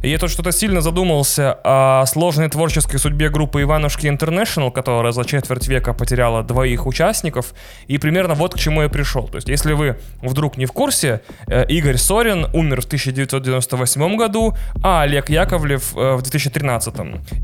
Я тут что-то сильно задумался о сложной творческой судьбе группы Иванушки International, которая за четверть века потеряла двоих участников, и примерно вот к чему я пришел. То есть, если вы вдруг не в курсе, э, Игорь Сорин умер в 1998 году, а Олег Яковлев э, в 2013.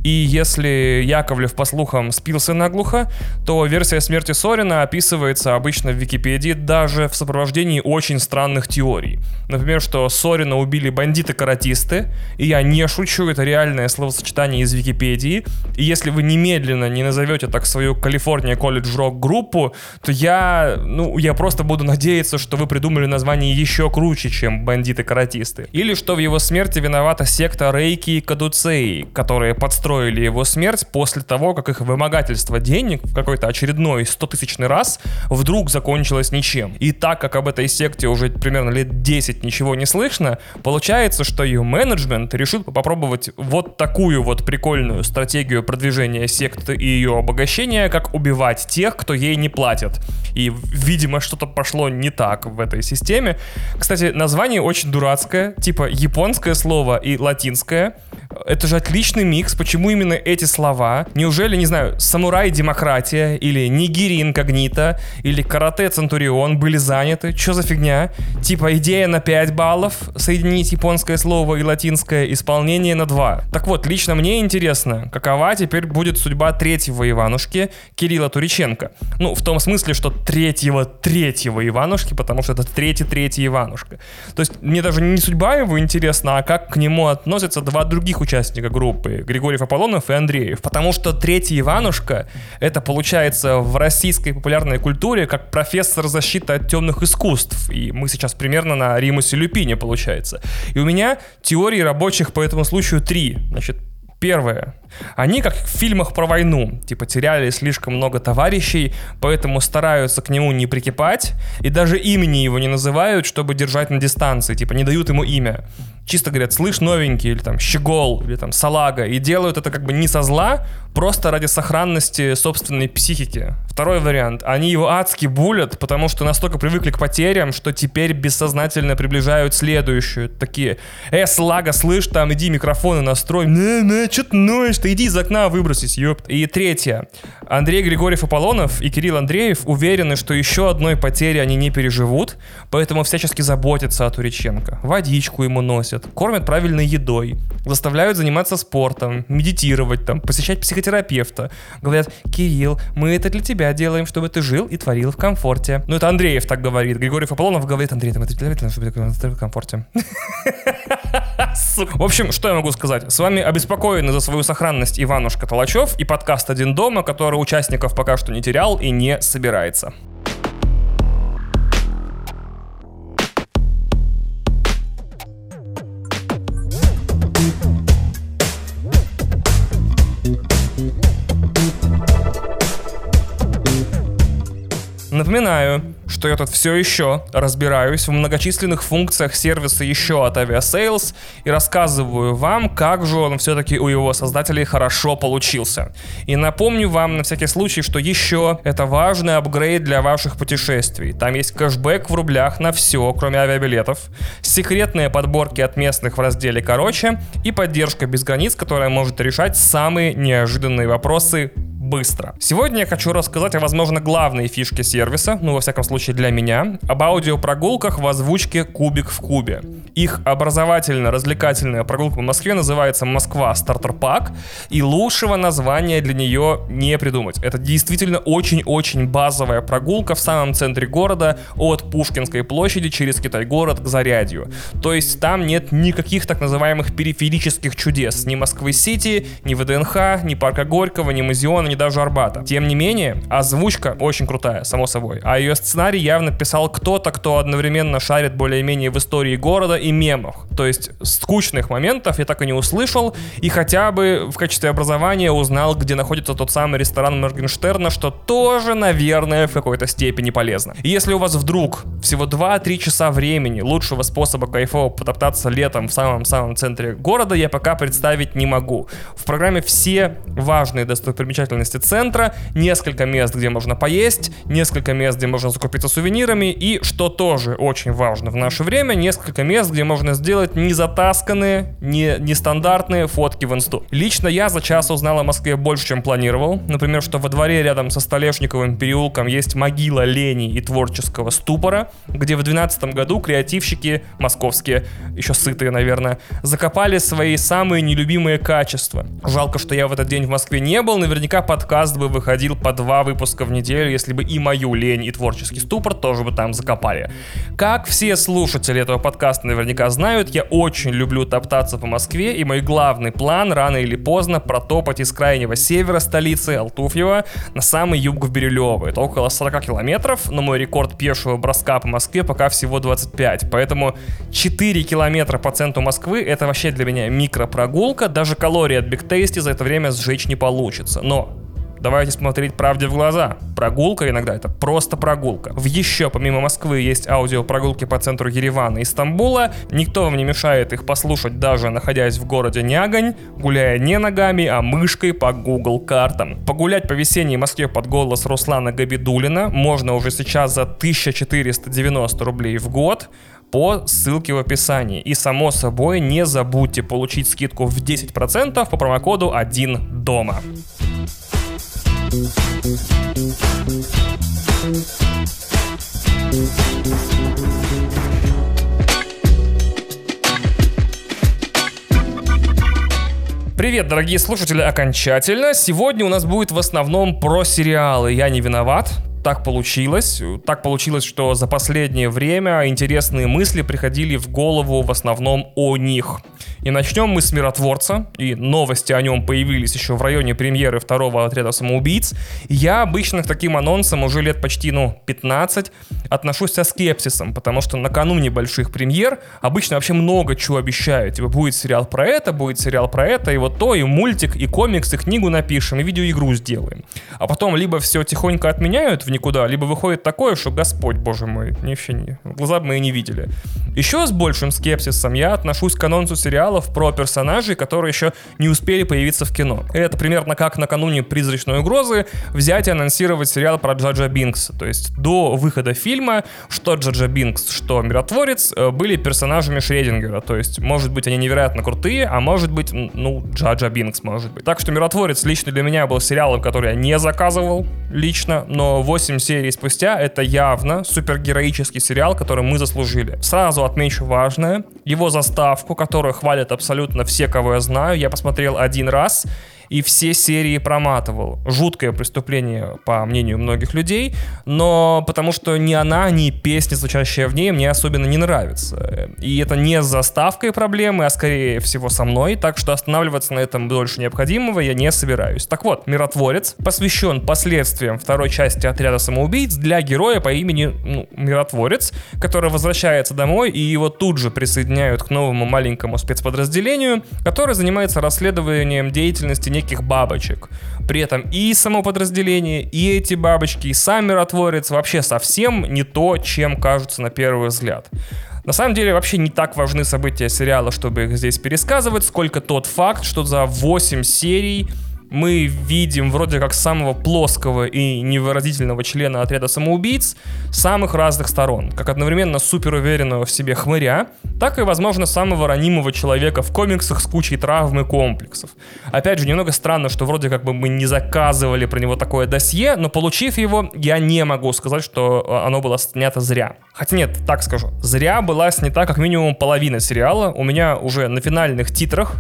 И если Яковлев, по слухам, спился наглухо, то версия смерти Сорина описывается обычно в Википедии даже в сопровождении очень странных теорий. Например, что Сорина убили бандиты-каратисты, и я не шучу, это реальное словосочетание из Википедии. И если вы немедленно не назовете так свою Калифорния колледж рок группу, то я, ну, я просто буду надеяться, что вы придумали название еще круче, чем бандиты-каратисты. Или что в его смерти виновата секта Рейки и Кадуцеи, которые подстроили его смерть после того, как их вымогательство денег в какой-то очередной 100-тысячный раз вдруг закончилось ничем. И так как об этой секте уже примерно лет 10 ничего не слышно, получается, что ее менеджмент решил попробовать вот такую вот прикольную стратегию продвижения секты и ее обогащения, как убивать тех, кто ей не платит. И, видимо, что-то пошло не так в этой системе. Кстати, название очень дурацкое, типа японское слово и латинское. Это же отличный микс. Почему именно эти слова? Неужели, не знаю, самурай демократия или нигири инкогнита или карате центурион были заняты? Что за фигня? Типа идея на 5 баллов, соединить японское слово и латинское, исполнение на 2. Так вот, лично мне интересно, какова теперь будет судьба третьего Иванушки Кирилла Туриченко. Ну, в том смысле, что третьего третьего Иванушки, потому что это третий третий Иванушка. То есть мне даже не судьба его интересна, а как к нему относятся два других участника группы, Григорьев Аполлонов и Андреев. Потому что третий Иванушка, это получается в российской популярной культуре как профессор защиты от темных искусств. И мы сейчас примерно на Римусе Люпине получается. И у меня теории рабочих по этому случаю три. Значит, Первое. Они, как в фильмах про войну, типа теряли слишком много товарищей, поэтому стараются к нему не прикипать, и даже имени его не называют, чтобы держать на дистанции, типа не дают ему имя чисто говорят, слышь, новенький, или там щегол, или там салага, и делают это как бы не со зла, просто ради сохранности собственной психики. Второй вариант. Они его адски булят, потому что настолько привыкли к потерям, что теперь бессознательно приближают следующую. Такие, э, слага, слышь, там, иди микрофоны настрой. Не, не, что ты ноешь? Ты иди из окна выбросись, ёпт. И третье. Андрей Григорьев Аполлонов и Кирилл Андреев уверены, что еще одной потери они не переживут, поэтому всячески заботятся о Туриченко. Водичку ему носят, носят, кормят правильной едой, заставляют заниматься спортом, медитировать, там, посещать психотерапевта. Говорят, Кирилл, мы это для тебя делаем, чтобы ты жил и творил в комфорте. Ну, это Андреев так говорит. Григорий Аполлонов говорит, Андрей, там, это для тебя, чтобы ты в комфорте. В общем, что я могу сказать? С вами обеспокоены за свою сохранность Иванушка Толачев и подкаст «Один дома», который участников пока что не терял и не собирается. Напоминаю, что я тут все еще разбираюсь в многочисленных функциях сервиса еще от Aviasales и рассказываю вам, как же он все-таки у его создателей хорошо получился. И напомню вам на всякий случай, что еще это важный апгрейд для ваших путешествий. Там есть кэшбэк в рублях на все, кроме авиабилетов, секретные подборки от местных в разделе «Короче» и поддержка без границ, которая может решать самые неожиданные вопросы быстро. Сегодня я хочу рассказать о, возможно, главной фишке сервиса, ну, во всяком случае для меня, об аудиопрогулках в озвучке «Кубик в кубе». Их образовательно-развлекательная прогулка в Москве называется «Москва Стартер Пак», и лучшего названия для нее не придумать. Это действительно очень-очень базовая прогулка в самом центре города от Пушкинской площади через Китай-город к Зарядью. То есть там нет никаких так называемых периферических чудес. Ни Москвы-Сити, ни ВДНХ, ни Парка Горького, ни Музеона, ни даже Арбата. Тем не менее, озвучка очень крутая, само собой. А ее сценарий явно писал кто-то, кто одновременно шарит более-менее в истории города и мемах. То есть скучных моментов я так и не услышал, и хотя бы в качестве образования узнал, где находится тот самый ресторан Моргенштерна, что тоже, наверное, в какой-то степени полезно. И если у вас вдруг всего 2-3 часа времени лучшего способа кайфово потоптаться летом в самом-самом центре города, я пока представить не могу. В программе все важные достопримечательности центра, несколько мест, где можно поесть, несколько мест, где можно закупиться сувенирами и, что тоже очень важно в наше время, несколько мест, где можно сделать незатасканные, не, нестандартные фотки в инсту. Лично я за час узнал о Москве больше, чем планировал. Например, что во дворе рядом со Столешниковым переулком есть могила лени и творческого ступора, где в 2012 году креативщики московские, еще сытые, наверное, закопали свои самые нелюбимые качества. Жалко, что я в этот день в Москве не был, наверняка подкаст бы выходил по два выпуска в неделю, если бы и мою лень, и творческий ступор тоже бы там закопали. Как все слушатели этого подкаста наверняка знают, я очень люблю топтаться по Москве, и мой главный план рано или поздно протопать из крайнего севера столицы Алтуфьева на самый юг в Бирюлево. Это около 40 километров, но мой рекорд пешего броска по Москве пока всего 25, поэтому 4 километра по центру Москвы это вообще для меня микропрогулка, даже калории от Big Tasty за это время сжечь не получится. Но Давайте смотреть правде в глаза. Прогулка иногда это просто прогулка. В еще помимо Москвы есть аудиопрогулки по центру Еревана и Стамбула. Никто вам не мешает их послушать даже находясь в городе Нягань, гуляя не ногами, а мышкой по Google картам. Погулять по весенней Москве под голос Руслана Габидулина можно уже сейчас за 1490 рублей в год по ссылке в описании. И само собой не забудьте получить скидку в 10% по промокоду 1 дома. Привет, дорогие слушатели, окончательно. Сегодня у нас будет в основном про сериалы. Я не виноват, так получилось. Так получилось, что за последнее время интересные мысли приходили в голову в основном о них. И начнем мы с «Миротворца», и новости о нем появились еще в районе премьеры второго отряда самоубийц. Я обычно к таким анонсам уже лет почти, ну, 15 отношусь со скепсисом, потому что накануне больших премьер обычно вообще много чего обещают. Типа будет сериал про это, будет сериал про это, и вот то, и мультик, и комикс, и книгу напишем, и видеоигру сделаем. А потом либо все тихонько отменяют в никуда, либо выходит такое, что Господь, боже мой, вообще не, глаза бы мы и не видели. Еще с большим скепсисом я отношусь к анонсу сериалов про персонажей, которые еще не успели появиться в кино. Это примерно как накануне «Призрачной угрозы» взять и анонсировать сериал про Джаджа Бинкса. То есть до выхода фильма что Джаджа Бинкс, что Миротворец э, были персонажами Шредингера. То есть, может быть, они невероятно крутые, а может быть, ну, Джаджа Бинкс, может быть. Так что Миротворец лично для меня был сериалом, который я не заказывал лично, но 8 серий спустя это явно супергероический сериал, который мы заслужили. Сразу отмечу важное, его заставку, которую хвалят абсолютно все, кого я знаю. Я посмотрел один раз, и все серии проматывал. Жуткое преступление, по мнению многих людей, но потому что ни она, ни песня, звучащая в ней, мне особенно не нравится. И это не с заставкой проблемы, а скорее всего со мной, так что останавливаться на этом дольше необходимого я не собираюсь. Так вот, «Миротворец» посвящен последствиям второй части «Отряда самоубийц» для героя по имени ну, Миротворец, который возвращается домой, и его тут же присоединяют к новому маленькому спецподразделению, которое занимается расследованием деятельности неких бабочек. При этом и само подразделение, и эти бабочки, и сам миротворец вообще совсем не то, чем кажутся на первый взгляд. На самом деле вообще не так важны события сериала, чтобы их здесь пересказывать, сколько тот факт, что за 8 серий мы видим вроде как самого плоского и невыразительного члена отряда самоубийц самых разных сторон, как одновременно супер уверенного в себе хмыря, так и, возможно, самого ранимого человека в комиксах с кучей травм и комплексов. Опять же, немного странно, что вроде как бы мы не заказывали про него такое досье, но получив его, я не могу сказать, что а, оно было снято зря. Хотя нет, так скажу, зря была снята как минимум половина сериала. У меня уже на финальных титрах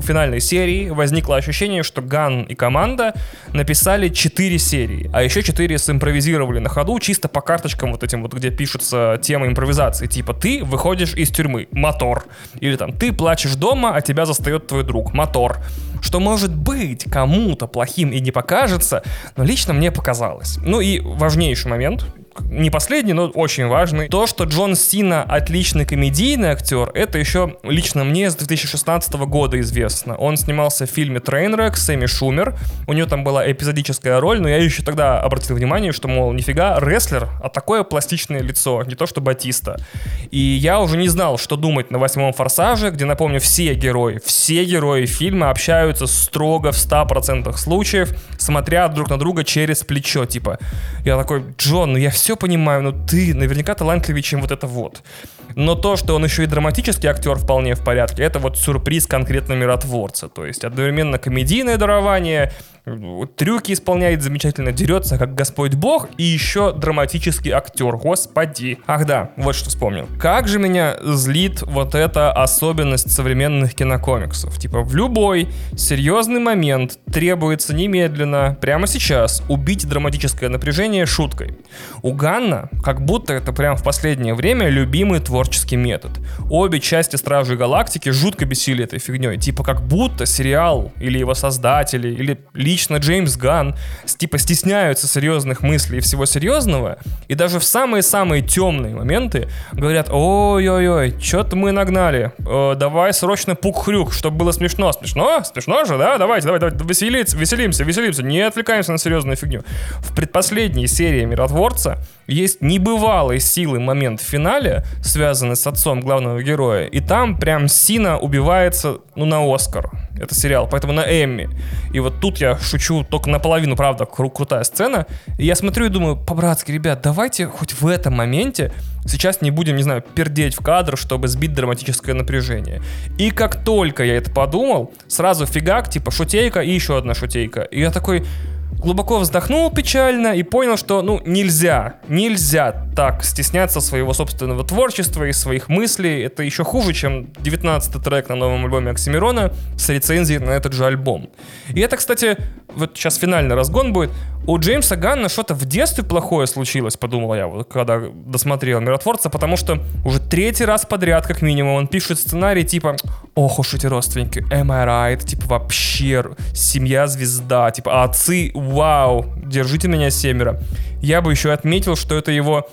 финальной серии возникло ощущение, что Ган и команда написали 4 серии, а еще 4 симпровизировали на ходу чисто по карточкам вот этим вот, где пишутся темы импровизации. Типа ты выходишь из тюрьмы, мотор. Или там ты плачешь дома, а тебя застает твой друг, мотор. Что может быть кому-то плохим и не покажется, но лично мне показалось. Ну и важнейший момент, не последний, но очень важный. То, что Джон Сина отличный комедийный актер, это еще лично мне с 2016 года известно. Он снимался в фильме Trainwreck с Эми Шумер. У него там была эпизодическая роль, но я еще тогда обратил внимание, что, мол, нифига, рестлер, а такое пластичное лицо, не то что Батиста. И я уже не знал, что думать на восьмом форсаже, где, напомню, все герои, все герои фильма общаются общаются строго в 100% случаев, смотря друг на друга через плечо. Типа, я такой, Джон, ну я все понимаю, но ты наверняка талантливее, чем вот это вот. Но то, что он еще и драматический актер вполне в порядке, это вот сюрприз конкретно миротворца. То есть одновременно комедийное дарование, трюки исполняет замечательно, дерется как Господь Бог и еще драматический актер, господи. Ах да, вот что вспомнил. Как же меня злит вот эта особенность современных кинокомиксов. Типа в любой серьезный момент требуется немедленно, прямо сейчас, убить драматическое напряжение шуткой. У Ганна, как будто это прям в последнее время любимый творческий метод. Обе части Стражей Галактики жутко бесили этой фигней. Типа как будто сериал или его создатели, или лично Джеймс Ган типа стесняются серьезных мыслей и всего серьезного, и даже в самые-самые темные моменты говорят, ой-ой-ой, что-то мы нагнали, э, давай срочно пук-хрюк, чтобы было смешно. Смешно? Смешно же, да? Давайте, давайте, давайте, веселиться, веселимся, веселимся, не отвлекаемся на серьезную фигню. В предпоследней серии Миротворца есть небывалый силы момент в финале, связанный с отцом главного героя, и там прям Сина убивается, ну, на Оскар. Это сериал, поэтому на Эмми. И вот тут я шучу только наполовину, правда, кру- крутая сцена. И я смотрю и думаю, по-братски, ребят, давайте хоть в этом моменте сейчас не будем, не знаю, пердеть в кадр, чтобы сбить драматическое напряжение. И как только я это подумал, сразу фигак, типа шутейка и еще одна шутейка. И я такой, глубоко вздохнул печально и понял, что, ну, нельзя, нельзя так стесняться своего собственного творчества и своих мыслей. Это еще хуже, чем 19-й трек на новом альбоме Оксимирона с рецензией на этот же альбом. И это, кстати, вот сейчас финальный разгон будет. У Джеймса Ганна что-то в детстве плохое случилось, подумал я, вот, когда досмотрел «Миротворца», потому что уже третий раз подряд, как минимум, он пишет сценарий типа «Ох уж эти родственники, am I right?» Типа вообще семья-звезда, типа отцы, вау, держите меня семеро. Я бы еще отметил, что это его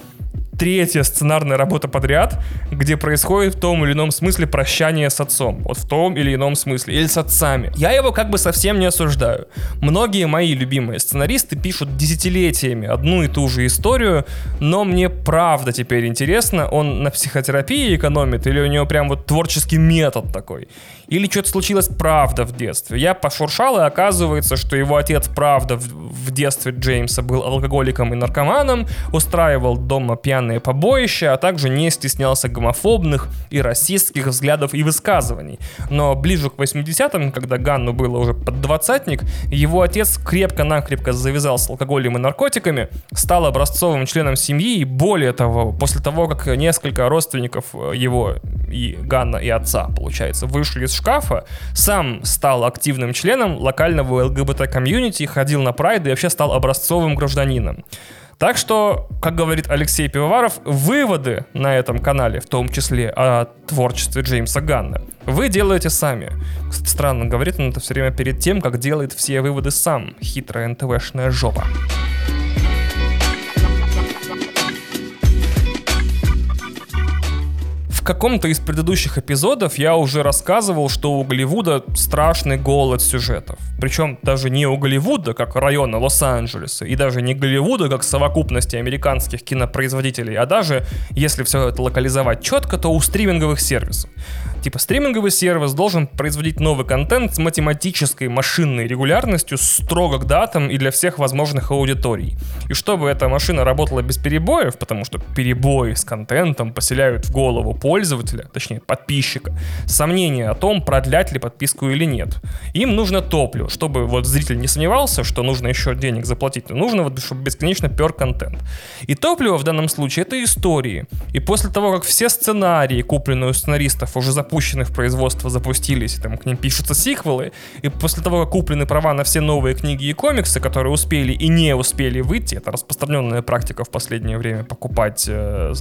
третья сценарная работа подряд, где происходит в том или ином смысле прощание с отцом. Вот в том или ином смысле. Или с отцами. Я его как бы совсем не осуждаю. Многие мои любимые сценаристы пишут десятилетиями одну и ту же историю, но мне правда теперь интересно, он на психотерапии экономит или у него прям вот творческий метод такой. Или что-то случилось правда в детстве. Я пошуршал, и оказывается, что его отец правда в, в детстве Джеймса был алкоголиком и наркоманом, устраивал дома пьяные побоища, а также не стеснялся гомофобных и расистских взглядов и высказываний. Но ближе к 80-м, когда Ганну было уже под двадцатник, его отец крепко-накрепко завязал с алкоголем и наркотиками, стал образцовым членом семьи и более того, после того, как несколько родственников его и Ганна и отца, получается, вышли из шкафа, сам стал активным членом локального ЛГБТ-комьюнити, ходил на прайды и вообще стал образцовым гражданином. Так что, как говорит Алексей Пивоваров, выводы на этом канале, в том числе о творчестве Джеймса Ганна, вы делаете сами. Кстати, странно, говорит он это все время перед тем, как делает все выводы сам, хитрая НТВшная жопа. Каком-то из предыдущих эпизодов я уже рассказывал, что у Голливуда страшный голод сюжетов. Причем даже не у Голливуда, как района Лос-Анджелеса, и даже не Голливуда, как совокупности американских кинопроизводителей, а даже, если все это локализовать четко, то у стриминговых сервисов. Типа стриминговый сервис должен производить новый контент с математической машинной регулярностью строго к датам и для всех возможных аудиторий. И чтобы эта машина работала без перебоев, потому что перебои с контентом поселяют в голову пользователя, точнее подписчика, сомнения о том, продлять ли подписку или нет. Им нужно топливо, чтобы вот зритель не сомневался, что нужно еще денег заплатить, но нужно вот, чтобы бесконечно пер контент. И топливо в данном случае это истории. И после того, как все сценарии, купленные у сценаристов, уже запущены запущены в производство, запустились, там к ним пишутся сиквелы, и после того, как куплены права на все новые книги и комиксы, которые успели и не успели выйти, это распространенная практика в последнее время покупать э,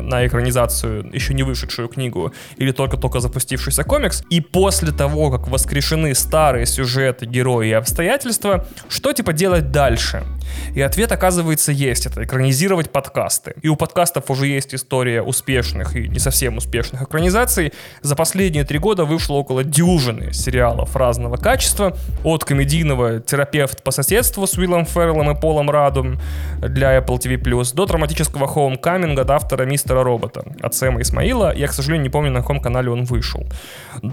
на экранизацию еще не вышедшую книгу или только-только запустившийся комикс, и после того, как воскрешены старые сюжеты, герои и обстоятельства, что типа делать дальше? И ответ, оказывается, есть. Это экранизировать подкасты. И у подкастов уже есть история успешных и не совсем успешных экранизаций. За последние три года вышло около дюжины сериалов разного качества, от комедийного «Терапевт по соседству» с Уиллом Ферреллом и Полом Радом для Apple TV+, до драматического «Хоумкаминга» от автора «Мистера Робота» от Сэма Исмаила. Я, к сожалению, не помню, на каком канале он вышел.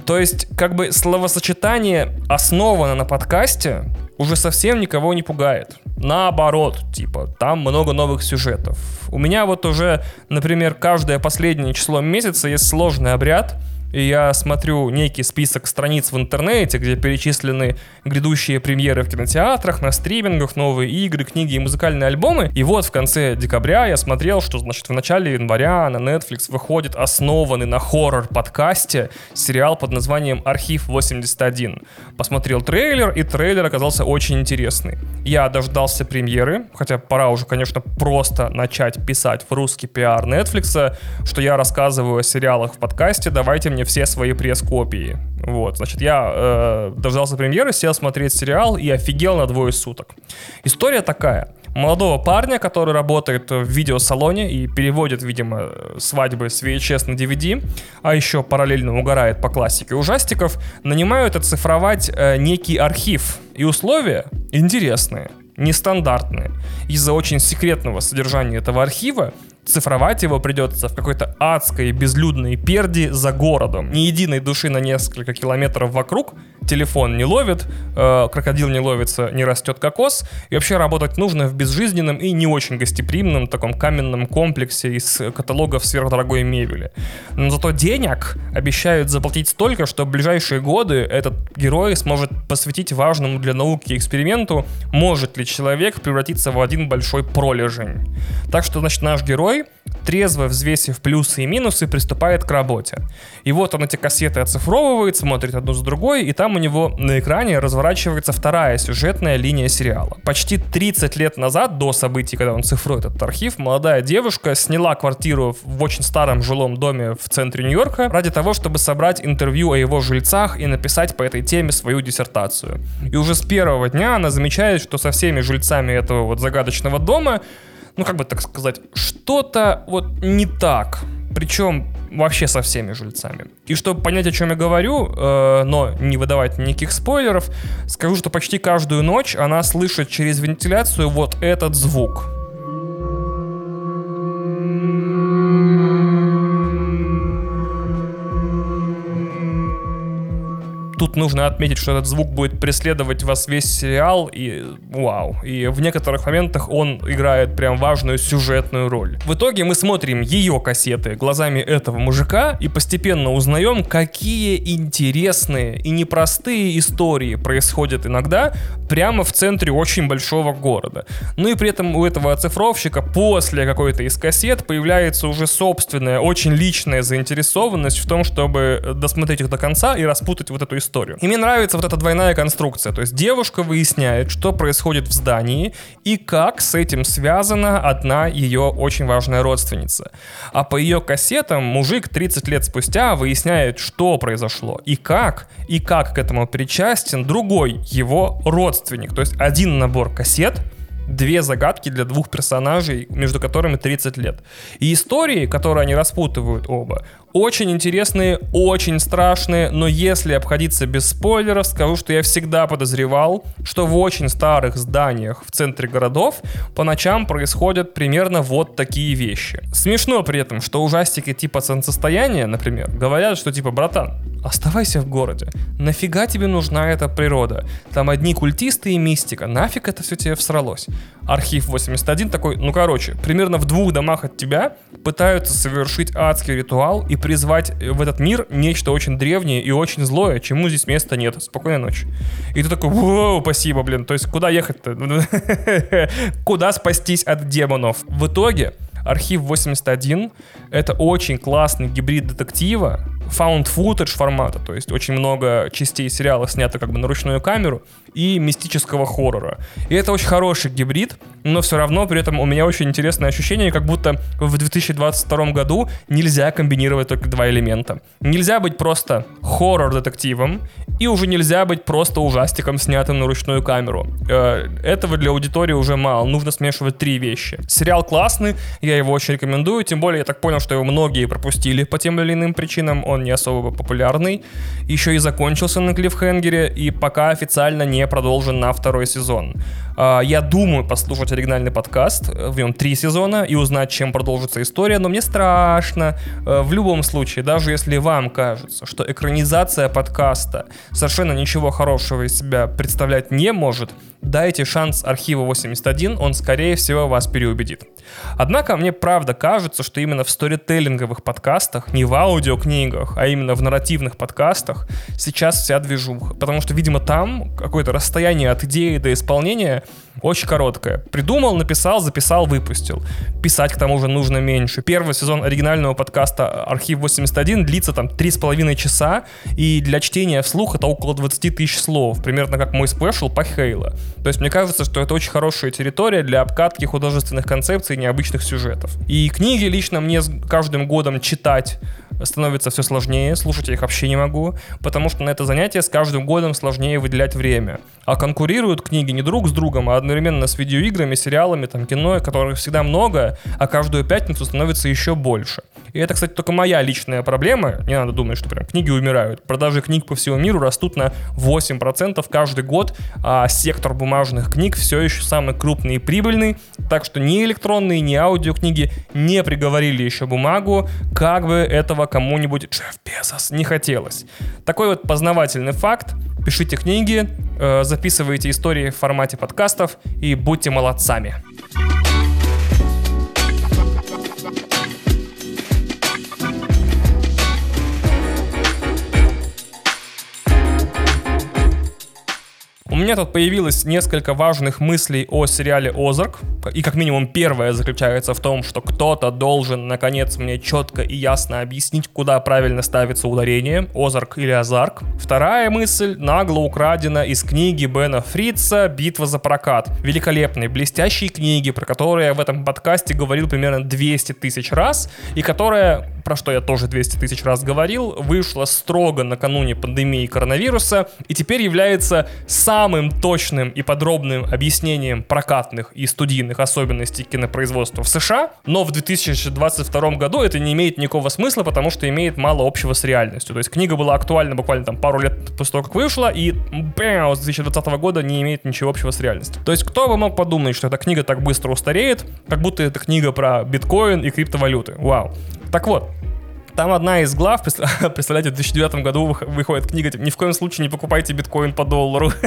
То есть, как бы словосочетание основано на подкасте, уже совсем никого не пугает. Наоборот, типа, там много новых сюжетов. У меня вот уже, например, каждое последнее число месяца есть сложный обряд — и я смотрю некий список страниц в интернете, где перечислены грядущие премьеры в кинотеатрах, на стримингах, новые игры, книги и музыкальные альбомы. И вот в конце декабря я смотрел, что, значит, в начале января на Netflix выходит основанный на хоррор-подкасте сериал под названием «Архив 81». Посмотрел трейлер, и трейлер оказался очень интересный. Я дождался премьеры, хотя пора уже, конечно, просто начать писать в русский пиар Netflix, что я рассказываю о сериалах в подкасте, давайте мне все свои пресс-копии. Вот, значит, я э, дождался премьеры, сел смотреть сериал и офигел на двое суток. История такая. Молодого парня, который работает в видеосалоне и переводит, видимо, свадьбы с VHS на DVD, а еще параллельно угорает по классике ужастиков, нанимают оцифровать э, некий архив. И условия интересные нестандартные. Из-за очень секретного содержания этого архива цифровать его придется в какой-то адской безлюдной перди за городом. Ни единой души на несколько километров вокруг, телефон не ловит, э, крокодил не ловится, не растет кокос. И вообще работать нужно в безжизненном и не очень гостеприимном таком каменном комплексе из каталогов сверхдорогой мебели. Но зато денег обещают заплатить столько, что в ближайшие годы этот герой сможет посвятить важному для науки эксперименту, может ли человек превратиться в один большой пролежень. Так что, значит, наш герой герой, трезво взвесив плюсы и минусы, приступает к работе. И вот он эти кассеты оцифровывает, смотрит одну за другой, и там у него на экране разворачивается вторая сюжетная линия сериала. Почти 30 лет назад, до событий, когда он цифрует этот архив, молодая девушка сняла квартиру в очень старом жилом доме в центре Нью-Йорка ради того, чтобы собрать интервью о его жильцах и написать по этой теме свою диссертацию. И уже с первого дня она замечает, что со всеми жильцами этого вот загадочного дома ну как бы так сказать, что-то вот не так. Причем вообще со всеми жильцами. И чтобы понять, о чем я говорю, э, но не выдавать никаких спойлеров, скажу, что почти каждую ночь она слышит через вентиляцию вот этот звук. Тут нужно отметить, что этот звук будет преследовать вас весь сериал, и вау. И в некоторых моментах он играет прям важную сюжетную роль. В итоге мы смотрим ее кассеты глазами этого мужика и постепенно узнаем, какие интересные и непростые истории происходят иногда прямо в центре очень большого города. Ну и при этом у этого оцифровщика после какой-то из кассет появляется уже собственная, очень личная заинтересованность в том, чтобы досмотреть их до конца и распутать вот эту историю историю. И мне нравится вот эта двойная конструкция. То есть девушка выясняет, что происходит в здании и как с этим связана одна ее очень важная родственница. А по ее кассетам мужик 30 лет спустя выясняет, что произошло и как, и как к этому причастен другой его родственник. То есть один набор кассет — две загадки для двух персонажей, между которыми 30 лет. И истории, которые они распутывают оба, очень интересные, очень страшные, но если обходиться без спойлеров, скажу, что я всегда подозревал, что в очень старых зданиях в центре городов по ночам происходят примерно вот такие вещи. Смешно при этом, что ужастики типа солнцестояния, например, говорят, что типа, братан, оставайся в городе. Нафига тебе нужна эта природа? Там одни культисты и мистика. Нафиг это все тебе всралось? Архив 81 такой, ну короче, примерно в двух домах от тебя пытаются совершить адский ритуал и призвать в этот мир нечто очень древнее и очень злое, чему здесь места нет. Спокойной ночи. И ты такой, воу, спасибо, блин. То есть куда ехать-то? Куда спастись от демонов? В итоге Архив 81 — это очень классный гибрид детектива, found footage формата, то есть очень много частей сериала снято как бы на ручную камеру, и мистического хоррора. И это очень хороший гибрид, но все равно при этом у меня очень интересное ощущение, как будто в 2022 году нельзя комбинировать только два элемента. Нельзя быть просто хоррор-детективом, и уже нельзя быть просто ужастиком, снятым на ручную камеру. Э, этого для аудитории уже мало, нужно смешивать три вещи. Сериал классный, я его очень рекомендую, тем более я так понял, что его многие пропустили по тем или иным причинам, он не особо популярный. Еще и закончился на клиффхенгере, и пока официально не продолжен на второй сезон. А, я думаю послушать оригинальный подкаст, в нем три сезона, и узнать, чем продолжится история, но мне страшно. Э, в любом случае, даже если вам кажется, что экранизация подкаста совершенно ничего хорошего из себя представлять не может, дайте шанс архиву 81, он, скорее всего, вас переубедит. Однако мне правда кажется, что именно в сторителлинговых подкастах, не в аудиокнигах, а именно в нарративных подкастах сейчас вся движуха. Потому что, видимо, там какое-то расстояние от идеи до исполнения очень короткое. Придумал, написал, записал, выпустил. Писать к тому же нужно меньше. Первый сезон оригинального подкаста «Архив 81» длится там 3,5 часа, и для чтения вслух это около 20 тысяч слов, примерно как мой спешл по Хейла. То есть мне кажется, что это очень хорошая территория для обкатки художественных концепций и необычных сюжетов. И книги лично мне с каждым годом читать становится все сложнее, слушать я их вообще не могу, потому что на это занятие с каждым годом сложнее выделять время. А конкурируют книги не друг с другом, а одновременно с видеоиграми, сериалами, там, кино, которых всегда много, а каждую пятницу становится еще больше. И это, кстати, только моя личная проблема. Не надо думать, что прям книги умирают. Продажи книг по всему миру растут на 8% каждый год, а сектор бумажных книг все еще самый крупный и прибыльный. Так что ни электронные, ни аудиокниги не приговорили еще бумагу, как бы этого кому-нибудь Джефф Безос не хотелось. Такой вот познавательный факт. Пишите книги, э, записывайте истории в формате подкастов и будьте молодцами. У меня тут появилось несколько важных мыслей о сериале «Озарк», и как минимум первая заключается в том, что кто-то должен, наконец, мне четко и ясно объяснить, куда правильно ставится ударение, «Озарк» или «Азарк». Вторая мысль нагло украдена из книги Бена Фрица «Битва за прокат». Великолепной, блестящей книги, про которую я в этом подкасте говорил примерно 200 тысяч раз, и которая про что я тоже 200 тысяч раз говорил, вышла строго накануне пандемии коронавируса и теперь является самым точным и подробным объяснением прокатных и студийных особенностей кинопроизводства в США, но в 2022 году это не имеет никакого смысла, потому что имеет мало общего с реальностью. То есть книга была актуальна буквально там пару лет после того, как вышла, и бэм, с 2020 года не имеет ничего общего с реальностью. То есть кто бы мог подумать, что эта книга так быстро устареет, как будто это книга про биткоин и криптовалюты. Вау. Так вот, там одна из глав, представляете, в 2009 году выходит книга, типа, ни в коем случае не покупайте биткоин по доллару.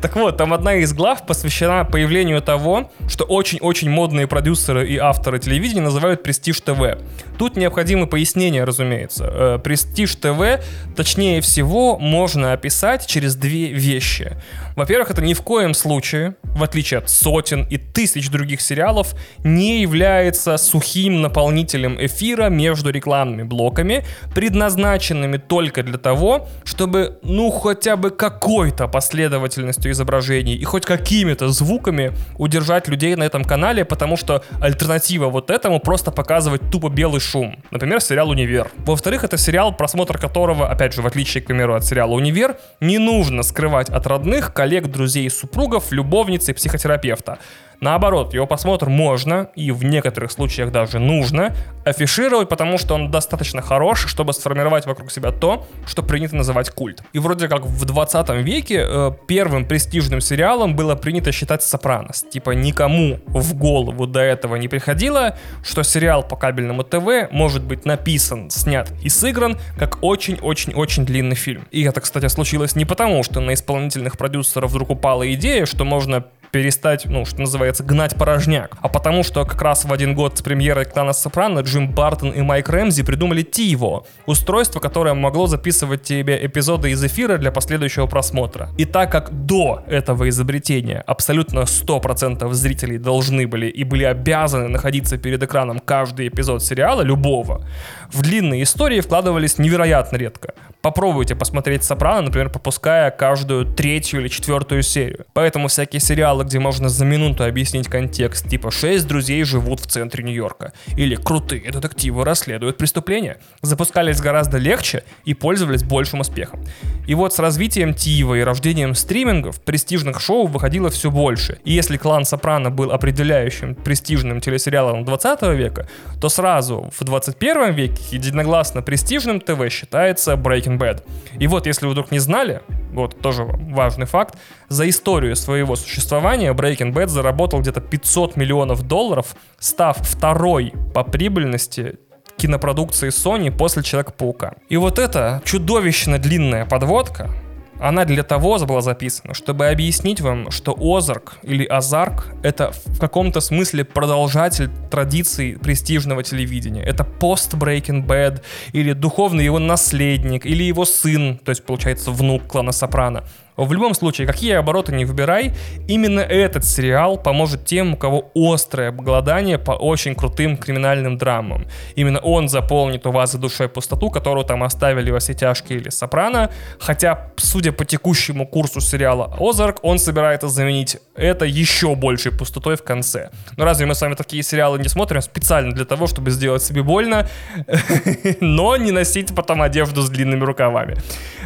Так вот, там одна из глав посвящена появлению того, что очень-очень модные продюсеры и авторы телевидения называют Престиж ТВ. Тут необходимы пояснения, разумеется. Э, Престиж ТВ, точнее всего, можно описать через две вещи. Во-первых, это ни в коем случае, в отличие от сотен и тысяч других сериалов, не является сухим наполнителем эфира между рекламными блоками, предназначенными только для того, чтобы, ну, хотя бы какой-то последовательностью изображений и хоть какими-то звуками удержать людей на этом канале, потому что альтернатива вот этому просто показывать тупо белый шум. Например, сериал «Универ». Во-вторых, это сериал, просмотр которого, опять же, в отличие, к примеру, от сериала «Универ», не нужно скрывать от родных, коллег, друзей, супругов, любовницы, психотерапевта. Наоборот, его просмотр можно и в некоторых случаях даже нужно афишировать, потому что он достаточно хорош, чтобы сформировать вокруг себя то, что принято называть культ. И вроде как в 20 веке э, первым престижным сериалом было принято считать «Сопранос». Типа никому в голову до этого не приходило, что сериал по кабельному ТВ может быть написан, снят и сыгран как очень-очень-очень длинный фильм. И это, кстати, случилось не потому, что на исполнительных продюсеров вдруг упала идея, что можно перестать, ну, что называется, гнать порожняк. А потому что как раз в один год с премьерой «Клана Сопрано» Джим Бартон и Майк Рэмзи придумали TiVo, устройство, которое могло записывать тебе эпизоды из эфира для последующего просмотра. И так как до этого изобретения абсолютно 100% зрителей должны были и были обязаны находиться перед экраном каждый эпизод сериала, любого, в длинные истории вкладывались невероятно редко. Попробуйте посмотреть «Сопрано», например, пропуская каждую третью или четвертую серию. Поэтому всякие сериалы сериалы, где можно за минуту объяснить контекст, типа «Шесть друзей живут в центре Нью-Йорка» или «Крутые детективы расследуют преступления», запускались гораздо легче и пользовались большим успехом. И вот с развитием ТИВа и рождением стримингов престижных шоу выходило все больше. И если «Клан Сопрано» был определяющим престижным телесериалом 20 века, то сразу в 21 веке единогласно престижным ТВ считается Breaking Bad. И вот, если вы вдруг не знали, вот тоже важный факт, за историю своего существования Breaking Bad заработал где-то 500 миллионов долларов, став второй по прибыльности кинопродукции Sony после Человека-паука. И вот эта чудовищно длинная подводка, она для того была записана, чтобы объяснить вам, что Озарк или Азарк — это в каком-то смысле продолжатель традиций престижного телевидения. Это пост Breaking Bad или духовный его наследник, или его сын, то есть, получается, внук клана Сопрано. В любом случае, какие обороты не выбирай, именно этот сериал поможет тем, у кого острое обладание по очень крутым криминальным драмам. Именно он заполнит у вас за душой пустоту, которую там оставили во все тяжкие или Сопрано, хотя, судя по текущему курсу сериала Озарк, он собирается заменить это еще большей пустотой в конце. Но разве мы с вами такие сериалы не смотрим специально для того, чтобы сделать себе больно, но не носить потом одежду с длинными рукавами?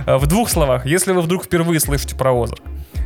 В двух словах, если вы вдруг впервые слышите про Озарк.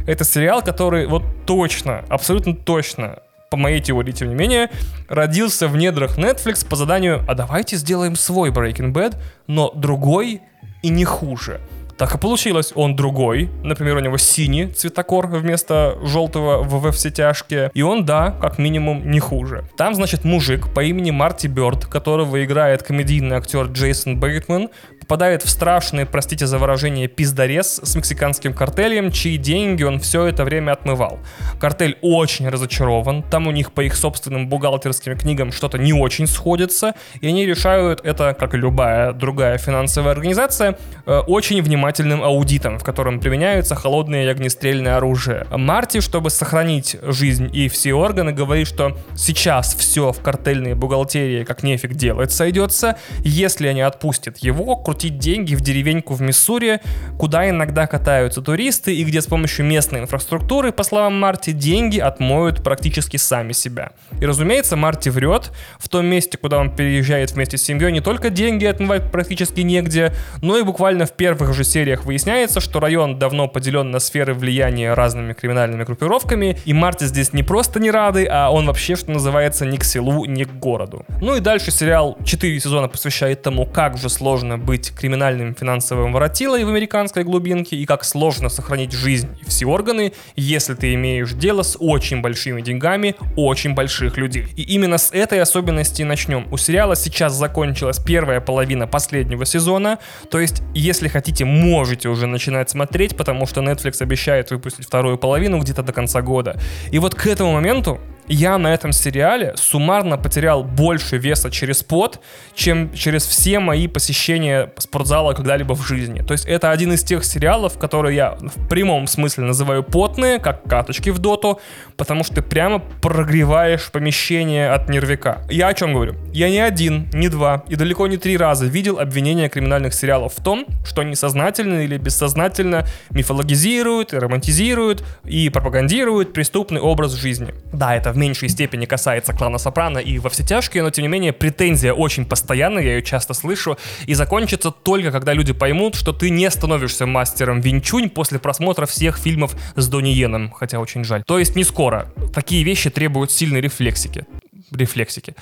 Это сериал, который вот точно, абсолютно точно по моей теории, тем не менее, родился в недрах Netflix по заданию «А давайте сделаем свой Breaking Bad, но другой и не хуже». Так и получилось. Он другой. Например, у него синий цветокор вместо желтого в «Во все тяжкие». И он, да, как минимум, не хуже. Там, значит, мужик по имени Марти Бёрд, которого играет комедийный актер Джейсон Бейтман, попадает в страшный, простите за выражение, пиздорез с мексиканским картелем, чьи деньги он все это время отмывал. Картель очень разочарован, там у них по их собственным бухгалтерским книгам что-то не очень сходится, и они решают это, как и любая другая финансовая организация, э, очень внимательным аудитом, в котором применяются холодные и огнестрельное оружие. Марти, чтобы сохранить жизнь и все органы, говорит, что сейчас все в картельной бухгалтерии как нефиг делать сойдется, если они отпустят его, крутить деньги в деревеньку в Миссури, куда иногда катаются туристы и где с помощью местной инфраструктуры, по словам Марти, деньги отмоют практически сами себя. И разумеется, Марти врет. В том месте, куда он переезжает вместе с семьей, не только деньги отмывать практически негде, но и буквально в первых же сериях выясняется, что район давно поделен на сферы влияния разными криминальными группировками, и Марти здесь не просто не рады, а он вообще, что называется, ни к селу, ни к городу. Ну и дальше сериал 4 сезона посвящает тому, как же сложно быть быть криминальным финансовым воротилой в американской глубинке и как сложно сохранить жизнь и все органы, если ты имеешь дело с очень большими деньгами очень больших людей. И именно с этой особенности начнем. У сериала сейчас закончилась первая половина последнего сезона, то есть, если хотите, можете уже начинать смотреть, потому что Netflix обещает выпустить вторую половину где-то до конца года. И вот к этому моменту я на этом сериале суммарно потерял больше веса через пот, чем через все мои посещения спортзала когда-либо в жизни. То есть это один из тех сериалов, которые я в прямом смысле называю потные, как каточки в доту, потому что ты прямо прогреваешь помещение от нервика. Я о чем говорю? Я не один, не два и далеко не три раза видел обвинения криминальных сериалов в том, что они сознательно или бессознательно мифологизируют, и романтизируют и пропагандируют преступный образ жизни. Да, это в меньшей степени касается клана Сопрано и во все тяжкие, но тем не менее претензия очень постоянная, я ее часто слышу, и закончится только когда люди поймут, что ты не становишься мастером Винчунь после просмотра всех фильмов с Донни Йеном, хотя очень жаль. То есть не скоро. Такие вещи требуют сильной рефлексики. Рефлексики.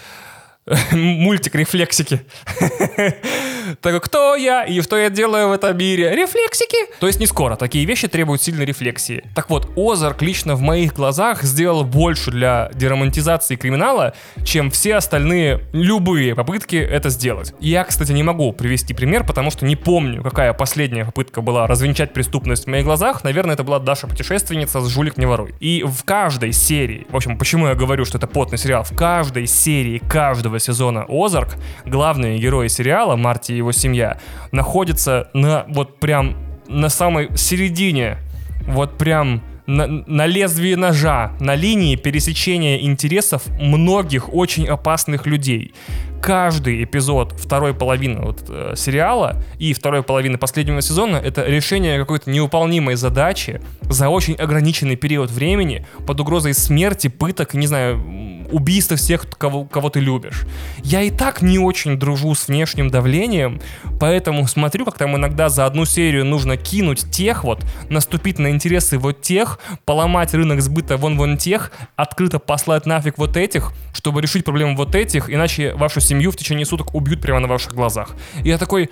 Мультик рефлексики. Так кто я и что я делаю в этом мире? Рефлексики. То есть не скоро. Такие вещи требуют сильной рефлексии. Так вот, Озарк лично в моих глазах сделал больше для деромантизации криминала, чем все остальные любые попытки это сделать. Я, кстати, не могу привести пример, потому что не помню, какая последняя попытка была развенчать преступность в моих глазах. Наверное, это была Даша Путешественница с Жулик не воруй. И в каждой серии, в общем, почему я говорю, что это потный сериал, в каждой серии каждого сезона Озарк главные герои сериала, Марти его семья, находится на вот прям на самой середине, вот прям на, на лезвии ножа, на линии пересечения интересов многих очень опасных людей. Каждый эпизод второй половины вот, э, сериала и второй половины последнего сезона это решение какой-то неуполнимой задачи за очень ограниченный период времени под угрозой смерти, пыток, не знаю, убийства всех, кого, кого ты любишь. Я и так не очень дружу с внешним давлением, поэтому смотрю, как там иногда за одну серию нужно кинуть тех вот, наступить на интересы вот тех, поломать рынок сбыта вон-вон тех, открыто послать нафиг вот этих, чтобы решить проблему вот этих, иначе вашу семью в течение суток убьют прямо на ваших глазах. И я такой,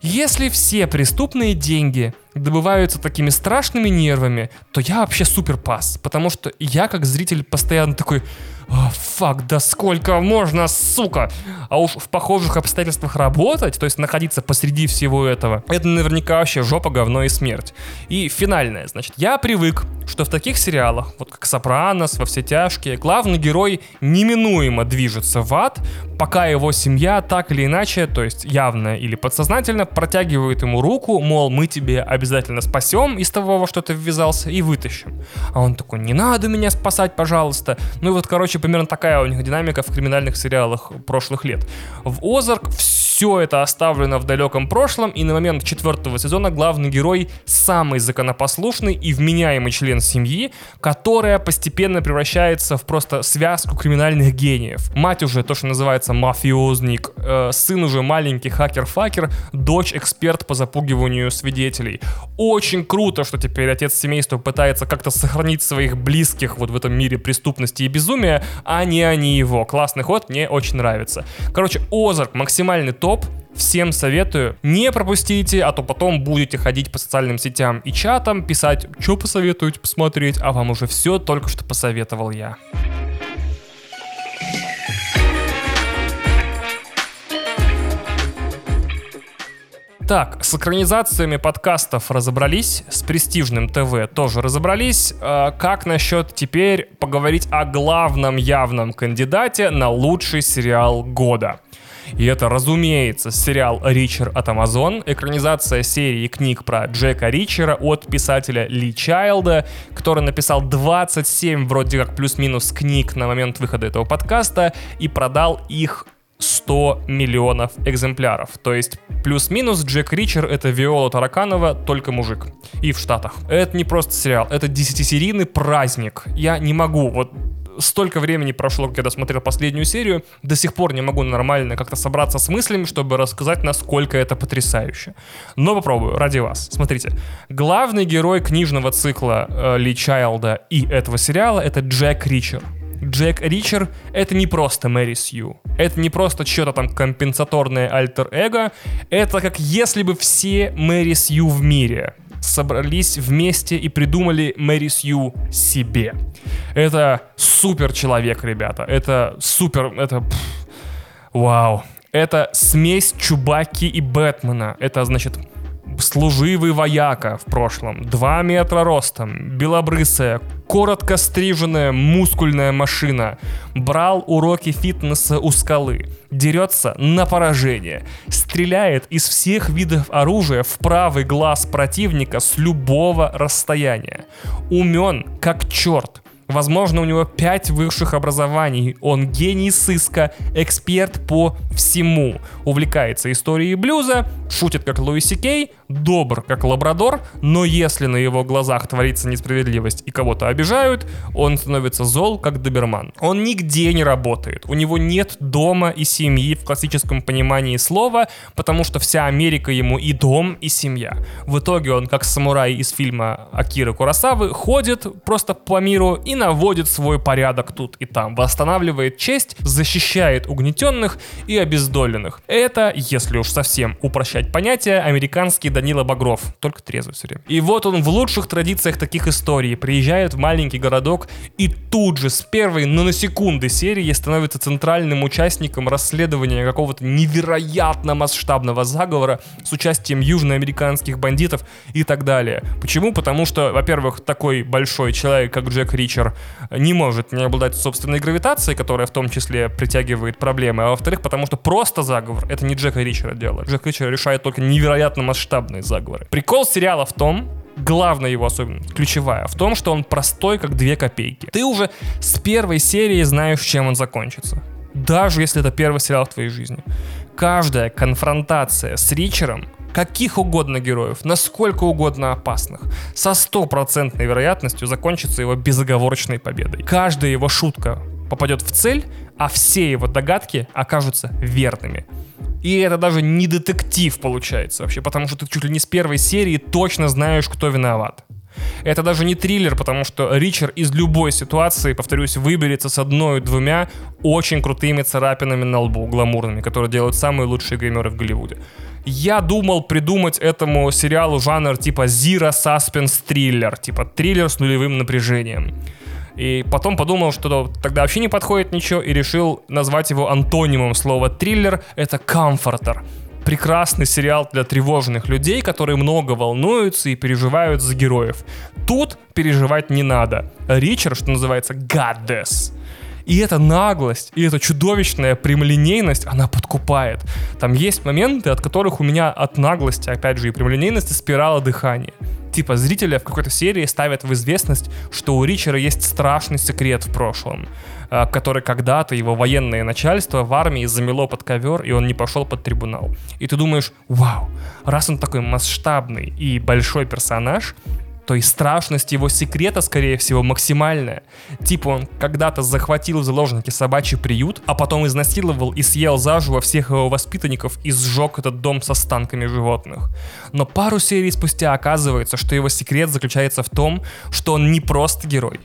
если все преступные деньги добываются такими страшными нервами, то я вообще супер пас. Потому что я как зритель постоянно такой, фак, да сколько можно, сука! А уж в похожих обстоятельствах работать, то есть находиться посреди всего этого, это наверняка вообще жопа, говно и смерть. И финальное, значит, я привык, что в таких сериалах, вот как «Сопранос», «Во все тяжкие», главный герой неминуемо движется в ад, пока его семья так или иначе, то есть явно или подсознательно, протягивает ему руку, мол, мы тебе обязательно спасем из того, во что ты ввязался, и вытащим. А он такой, не надо меня спасать, пожалуйста. Ну и вот, короче, примерно такая у них динамика в криминальных сериалах прошлых лет. В Озарк все это оставлено в далеком прошлом, и на момент четвертого сезона главный герой самый законопослушный и вменяемый член семьи, которая постепенно превращается в просто связку криминальных гениев. Мать уже то, что называется мафиозник, э, сын уже маленький хакер-факер, дочь эксперт по запугиванию свидетелей. Очень круто, что теперь отец семейства пытается как-то сохранить своих близких вот в этом мире преступности и безумия, а не они его. Классный ход, мне очень нравится. Короче, Озарк максимальный топ. Всем советую, не пропустите, а то потом будете ходить по социальным сетям и чатам, писать, что посоветуете посмотреть, а вам уже все только что посоветовал я. Так, с экранизациями подкастов разобрались, с престижным ТВ тоже разобрались. А, как насчет теперь поговорить о главном явном кандидате на лучший сериал года? И это, разумеется, сериал «Ричер» от Amazon, экранизация серии книг про Джека Ричера от писателя Ли Чайлда, который написал 27 вроде как плюс-минус книг на момент выхода этого подкаста и продал их 100 миллионов экземпляров. То есть плюс-минус Джек Ричер это Виола Тараканова, только мужик. И в Штатах. Это не просто сериал, это десятисерийный праздник. Я не могу, вот столько времени прошло, как я досмотрел последнюю серию, до сих пор не могу нормально как-то собраться с мыслями, чтобы рассказать, насколько это потрясающе. Но попробую, ради вас. Смотрите, главный герой книжного цикла э, Ли Чайлда и этого сериала — это Джек Ричер. Джек Ричер — это не просто Мэри Сью. Это не просто что-то там компенсаторное альтер-эго. Это как если бы все Мэри Сью в мире собрались вместе и придумали Мэри Сью себе. Это супер человек, ребята. Это супер... Это... Пфф, вау. Это смесь Чубаки и Бэтмена. Это, значит, служивый вояка в прошлом, 2 метра ростом, белобрысая, коротко стриженная мускульная машина, брал уроки фитнеса у скалы, дерется на поражение, стреляет из всех видов оружия в правый глаз противника с любого расстояния, умен как черт, Возможно, у него пять высших образований. Он гений сыска, эксперт по всему. Увлекается историей блюза, шутит как Луиси Кей, добр как лабрадор, но если на его глазах творится несправедливость и кого-то обижают, он становится зол как доберман. Он нигде не работает. У него нет дома и семьи в классическом понимании слова, потому что вся Америка ему и дом, и семья. В итоге он, как самурай из фильма Акиры Курасавы, ходит просто по миру и наводит свой порядок тут и там, восстанавливает честь, защищает угнетенных и обездоленных. Это, если уж совсем упрощать понятие, американский Данила Багров, только трезвый все время. И вот он в лучших традициях таких историй приезжает в маленький городок и тут же с первой, но на секунды серии становится центральным участником расследования какого-то невероятно масштабного заговора с участием южноамериканских бандитов и так далее. Почему? Потому что, во-первых, такой большой человек, как Джек Ричер, не может не обладать собственной гравитацией, которая в том числе притягивает проблемы, а во-вторых, потому что просто заговор — это не Джека Ричера дело. Джек Ричер решает только невероятно масштабные заговоры. Прикол сериала в том, главная его особенность, ключевая, в том, что он простой, как две копейки. Ты уже с первой серии знаешь, чем он закончится даже если это первый сериал в твоей жизни. Каждая конфронтация с Ричером каких угодно героев, насколько угодно опасных, со стопроцентной вероятностью закончится его безоговорочной победой. Каждая его шутка попадет в цель, а все его догадки окажутся верными. И это даже не детектив получается вообще, потому что ты чуть ли не с первой серии точно знаешь, кто виноват. Это даже не триллер, потому что Ричард из любой ситуации, повторюсь, выберется с одной-двумя очень крутыми царапинами на лбу, гламурными, которые делают самые лучшие гримеры в Голливуде. Я думал придумать этому сериалу жанр типа Zero Suspense Thriller, типа триллер с нулевым напряжением. И потом подумал, что тогда вообще не подходит ничего, и решил назвать его антонимом слова триллер. Это комфортер. Прекрасный сериал для тревожных людей, которые много волнуются и переживают за героев. Тут переживать не надо. Ричард, что называется, goddess. И эта наглость, и эта чудовищная прямолинейность, она подкупает. Там есть моменты, от которых у меня от наглости, опять же, и прямолинейности спирала дыхания типа зрителя в какой-то серии ставят в известность, что у Ричера есть страшный секрет в прошлом, а, который когда-то его военное начальство в армии замело под ковер, и он не пошел под трибунал. И ты думаешь, вау, раз он такой масштабный и большой персонаж, то и страшность его секрета, скорее всего, максимальная. Типа он когда-то захватил в заложники собачий приют, а потом изнасиловал и съел заживо всех его воспитанников и сжег этот дом со станками животных. Но пару серий спустя оказывается, что его секрет заключается в том, что он не просто герой,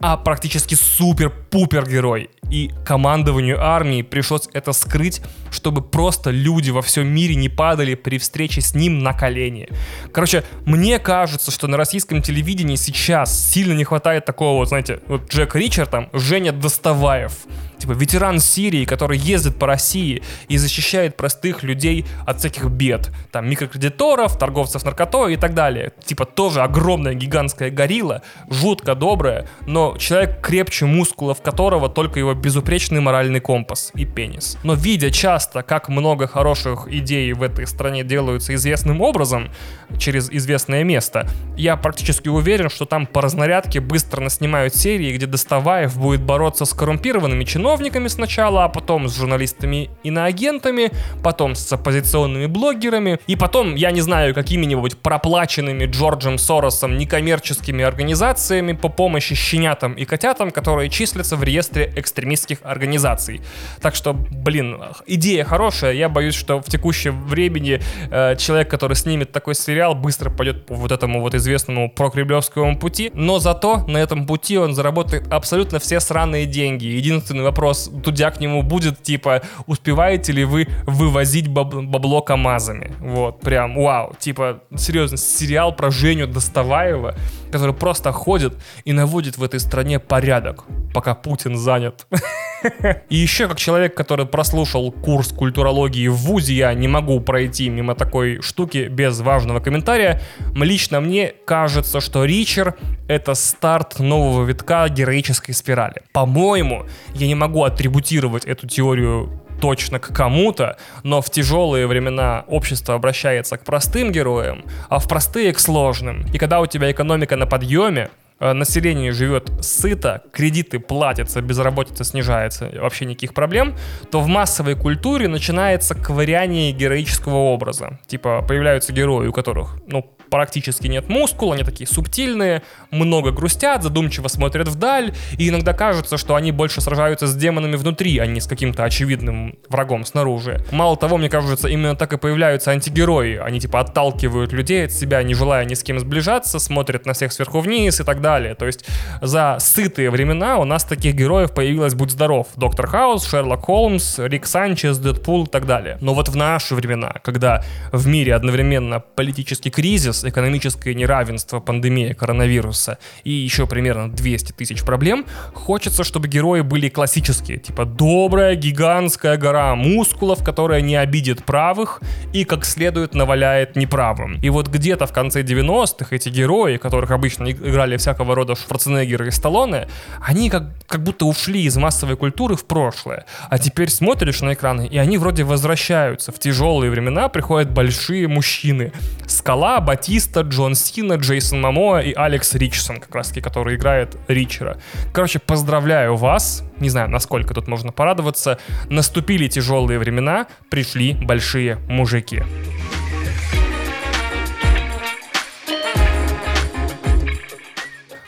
а практически супер-пупер герой. И командованию армии пришлось это скрыть, чтобы просто люди во всем мире не падали при встрече с ним на колени. Короче, мне кажется, что на российском телевидении сейчас сильно не хватает такого, вот, знаете, вот Джек Ричард там, Женя Доставаев типа ветеран Сирии, который ездит по России и защищает простых людей от всяких бед. Там микрокредиторов, торговцев наркотой и так далее. Типа тоже огромная гигантская горилла, жутко добрая, но человек крепче мускулов которого только его безупречный моральный компас и пенис. Но видя часто, как много хороших идей в этой стране делаются известным образом, через известное место, я практически уверен, что там по разнарядке быстро наснимают серии, где Доставаев будет бороться с коррумпированными чиновниками, чиновниками сначала, а потом с журналистами и иноагентами, потом с оппозиционными блогерами, и потом, я не знаю, какими-нибудь проплаченными Джорджем Соросом некоммерческими организациями по помощи щенятам и котятам, которые числятся в реестре экстремистских организаций. Так что, блин, идея хорошая, я боюсь, что в текущем времени э, человек, который снимет такой сериал, быстро пойдет по вот этому вот известному прокремлевскому пути, но зато на этом пути он заработает абсолютно все сраные деньги. Единственный вопрос вопрос Дудя к нему будет, типа, успеваете ли вы вывозить баб- бабло КАМАЗами? Вот, прям, вау. Типа, серьезно, сериал про Женю Доставаева, который просто ходит и наводит в этой стране порядок, пока Путин занят. И еще как человек, который прослушал курс культурологии в ВУЗе, я не могу пройти мимо такой штуки без важного комментария. Лично мне кажется, что Ричер — это старт нового витка героической спирали. По-моему, я не могу атрибутировать эту теорию точно к кому-то, но в тяжелые времена общество обращается к простым героям, а в простые к сложным. И когда у тебя экономика на подъеме, Э, население живет сыто, кредиты платятся, безработица снижается, вообще никаких проблем, то в массовой культуре начинается ковыряние героического образа. Типа появляются герои, у которых, ну, практически нет мускула, они такие субтильные, много грустят, задумчиво смотрят вдаль, и иногда кажется, что они больше сражаются с демонами внутри, а не с каким-то очевидным врагом снаружи. Мало того, мне кажется, именно так и появляются антигерои. Они типа отталкивают людей от себя, не желая ни с кем сближаться, смотрят на всех сверху вниз и так далее. То есть за сытые времена у нас таких героев появилось «Будь здоров». Доктор Хаус, Шерлок Холмс, Рик Санчес, Дэдпул и так далее. Но вот в наши времена, когда в мире одновременно политический кризис, экономическое неравенство, пандемия коронавируса и еще примерно 200 тысяч проблем, хочется, чтобы герои были классические. Типа добрая гигантская гора мускулов, которая не обидит правых и как следует наваляет неправым. И вот где-то в конце 90-х эти герои, которых обычно играли всякого рода Шварценеггеры и Сталлоне, они как, как будто ушли из массовой культуры в прошлое. А теперь смотришь на экраны, и они вроде возвращаются. В тяжелые времена приходят большие мужчины. Скала, Батиста, Джон Сина, Джейсон Мамоа и Алекс Ричсон, как раз таки, который играет Ричера. Короче, поздравляю вас, не знаю, насколько тут можно порадоваться, наступили тяжелые времена, пришли большие мужики.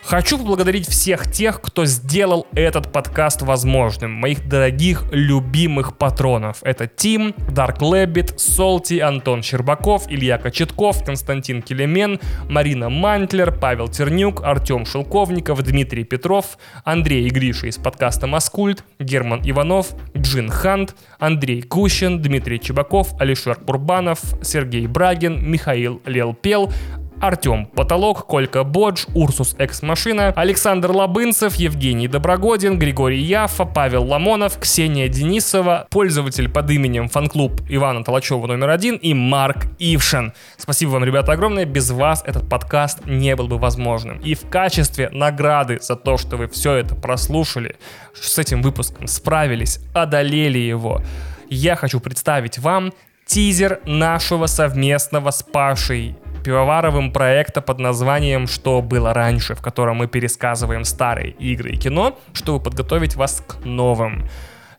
Хочу поблагодарить всех тех, кто сделал этот подкаст возможным. Моих дорогих, любимых патронов. Это Тим, Dark Лэббит, Солти, Антон Щербаков, Илья Кочетков, Константин Келемен, Марина Мантлер, Павел Тернюк, Артем Шелковников, Дмитрий Петров, Андрей и Гриша из подкаста «Маскульт», Герман Иванов, Джин Хант, Андрей Кущин, Дмитрий Чебаков, Алишер Курбанов, Сергей Брагин, Михаил Лелпел, Артем Потолок, Колька Бодж, Урсус Экс Машина, Александр Лабынцев, Евгений Доброгодин, Григорий Яфа, Павел Ламонов, Ксения Денисова, пользователь под именем фан-клуб Ивана Толачева номер один и Марк Ившин. Спасибо вам, ребята, огромное. Без вас этот подкаст не был бы возможным. И в качестве награды за то, что вы все это прослушали, с этим выпуском справились, одолели его, я хочу представить вам тизер нашего совместного с Пашей Пивоваровым проекта под названием «Что было раньше», в котором мы пересказываем старые игры и кино, чтобы подготовить вас к новым.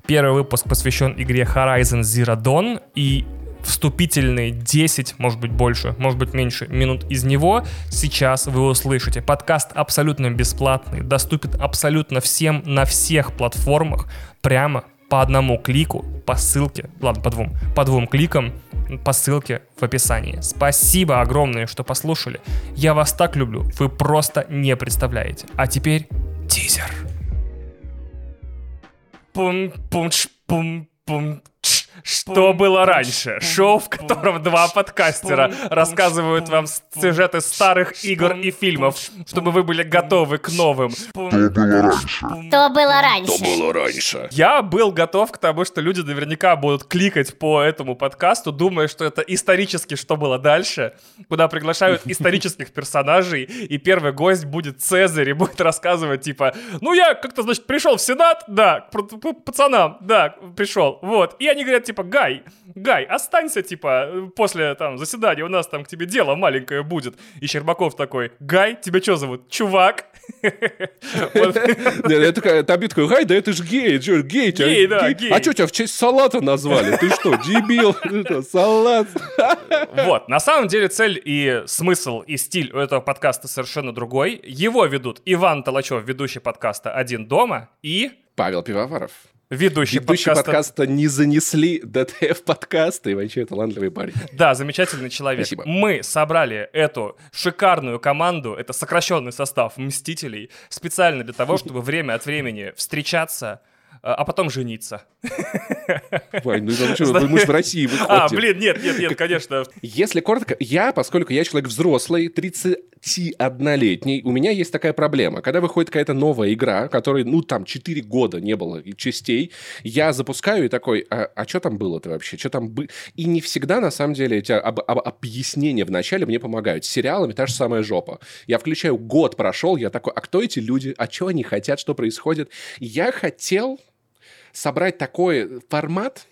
Первый выпуск посвящен игре Horizon Zero Dawn, и вступительные 10, может быть больше, может быть меньше минут из него сейчас вы услышите. Подкаст абсолютно бесплатный, доступен абсолютно всем на всех платформах прямо по одному клику по ссылке, ладно, по двум, по двум кликам по ссылке в описании. Спасибо огромное, что послушали. Я вас так люблю, вы просто не представляете. А теперь тизер. Пум-пум-пум-пум. Что было раньше? Шоу, в котором два подкастера рассказывают вам сюжеты старых игр и фильмов, чтобы вы были готовы к новым. Что было раньше? Что было раньше? Что было раньше? Я был готов к тому, что люди наверняка будут кликать по этому подкасту, думая, что это исторически что было дальше, куда приглашают исторических персонажей, и первый гость будет Цезарь и будет рассказывать, типа, ну я как-то, значит, пришел в Сенат, да, к пацанам, да, пришел, вот. И они говорят, типа, Гай, Гай, останься, типа, после там заседания, у нас там к тебе дело маленькое будет. И Щербаков такой, Гай, тебя что зовут? Чувак? Таби такой, Гай, да это же гей, гей, гей, да, гей. А что тебя в честь салата назвали? Ты что, дебил? Салат. Вот, на самом деле цель и смысл, и стиль у этого подкаста совершенно другой. Его ведут Иван Толачев, ведущий подкаста «Один дома», и... Павел Пивоваров. Ведущий, Ведущий подкаста... подкаста не занесли ДТФ подкаста, и вообще талантливый парень. Да, замечательный человек. Спасибо. Мы собрали эту шикарную команду, это сокращенный состав Мстителей, специально для того, чтобы время от времени встречаться, а, а потом жениться. Вань, ну что, мы же в России выходим. А, блин, нет, нет, нет, конечно. Если коротко, я, поскольку я человек взрослый, 31-летний, у меня есть такая проблема. Когда выходит какая-то новая игра, которой, ну, там, 4 года не было частей, я запускаю и такой, а, а что там было-то вообще? Что там бы... И не всегда, на самом деле, эти об, об, объяснения в начале мне помогают. С сериалами та же самая жопа. Я включаю, год прошел, я такой, а кто эти люди? А что они хотят? Что происходит? Я хотел собрать такой формат,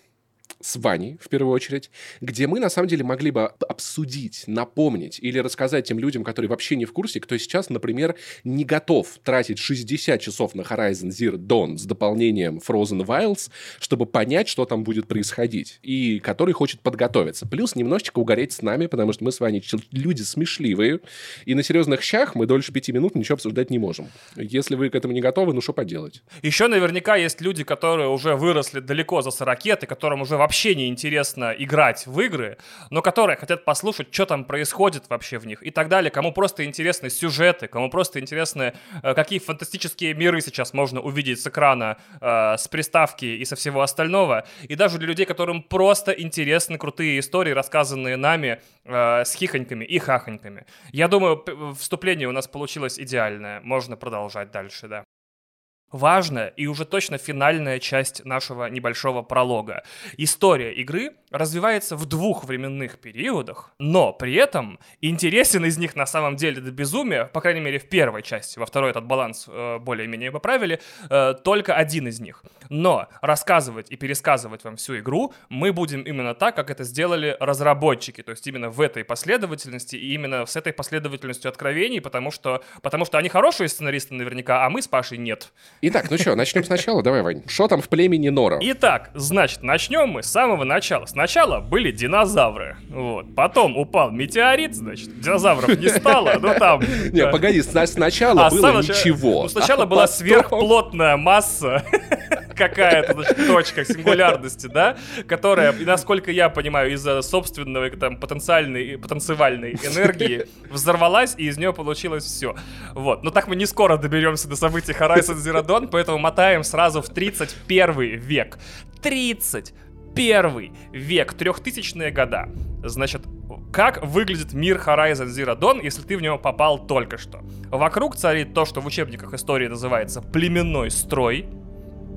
с Ваней, в первую очередь, где мы, на самом деле, могли бы обсудить, напомнить или рассказать тем людям, которые вообще не в курсе, кто сейчас, например, не готов тратить 60 часов на Horizon Zero Dawn с дополнением Frozen Wilds, чтобы понять, что там будет происходить, и который хочет подготовиться. Плюс немножечко угореть с нами, потому что мы с Ваней люди смешливые, и на серьезных щах мы дольше пяти минут ничего обсуждать не можем. Если вы к этому не готовы, ну что поделать? Еще наверняка есть люди, которые уже выросли далеко за 40 и которым уже вообще не интересно играть в игры, но которые хотят послушать, что там происходит вообще в них и так далее, кому просто интересны сюжеты, кому просто интересны, э, какие фантастические миры сейчас можно увидеть с экрана, э, с приставки и со всего остального, и даже для людей, которым просто интересны крутые истории, рассказанные нами э, с хихоньками и хахоньками. Я думаю, вступление у нас получилось идеальное, можно продолжать дальше, да. Важная и уже точно финальная часть нашего небольшого пролога. История игры развивается в двух временных периодах, но при этом интересен из них на самом деле до безумия, по крайней мере в первой части, во второй этот баланс э, более-менее поправили, э, только один из них. Но рассказывать и пересказывать вам всю игру мы будем именно так, как это сделали разработчики, то есть именно в этой последовательности и именно с этой последовательностью откровений, потому что, потому что они хорошие сценаристы наверняка, а мы с Пашей нет. Итак, ну что, начнем сначала? Давай, Вань. Что там в племени Нора? Итак, значит, начнем мы с самого начала. Сначала были динозавры. Вот. Потом упал метеорит, значит, динозавров не стало. Ну там... Не, погоди, сначала а было ничего. Ну, сначала была сверхплотная масса какая-то точка сингулярности, да, которая, насколько я понимаю, из-за собственного там потенциальной, потенциальной энергии взорвалась, и из нее получилось все. Вот. Но так мы не скоро доберемся до событий Horizon Zero Dawn, поэтому мотаем сразу в 31 век. 31 век, трехтысячные года. Значит, как выглядит мир Horizon Zero Dawn, если ты в него попал только что? Вокруг царит то, что в учебниках истории называется племенной строй,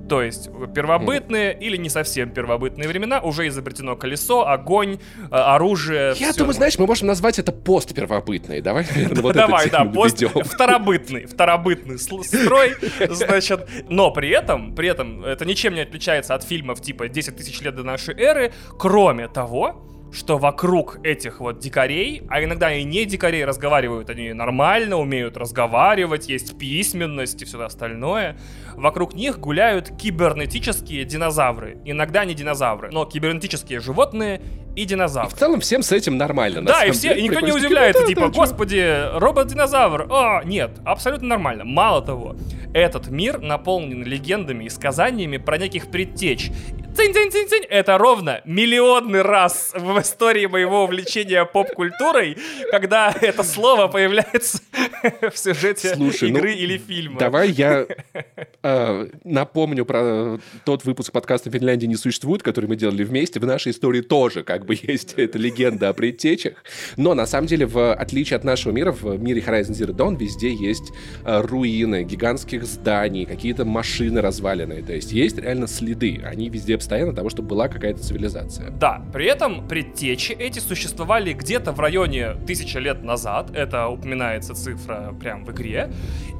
то есть первобытные mm. или не совсем первобытные времена уже изобретено колесо, огонь, э, оружие. Я думаю, знаешь, мы можем назвать это постпервобытные. Давай, Давай, да, пост второбытный, второбытный строй, значит. Но при этом, при этом это ничем не отличается от фильмов типа 10 тысяч лет до нашей эры, кроме того, что вокруг этих вот дикарей, а иногда и не дикарей разговаривают, они нормально умеют разговаривать, есть письменность и все остальное. Вокруг них гуляют кибернетические динозавры. Иногда не динозавры, но кибернетические животные и динозавры. И в целом всем с этим нормально. Да, и все, и никто не удивляется, типа, господи, робот-динозавр. О, нет, абсолютно нормально. Мало того, этот мир наполнен легендами и сказаниями про неких предтеч цинь-цинь-цинь-цинь. Это ровно миллионный раз в истории моего увлечения поп-культурой, когда это слово появляется в сюжете Слушай, игры ну, или фильма. Давай я э, напомню про тот выпуск подкаста «Финляндии не существует», который мы делали вместе. В нашей истории тоже как бы есть эта легенда о предтечах. Но на самом деле, в отличие от нашего мира, в мире Horizon Zero Dawn везде есть э, руины гигантских зданий, какие-то машины разваленные. То есть есть реально следы. Они везде постоянно того, чтобы была какая-то цивилизация. Да, при этом предтечи эти существовали где-то в районе тысячи лет назад, это упоминается цифра прям в игре,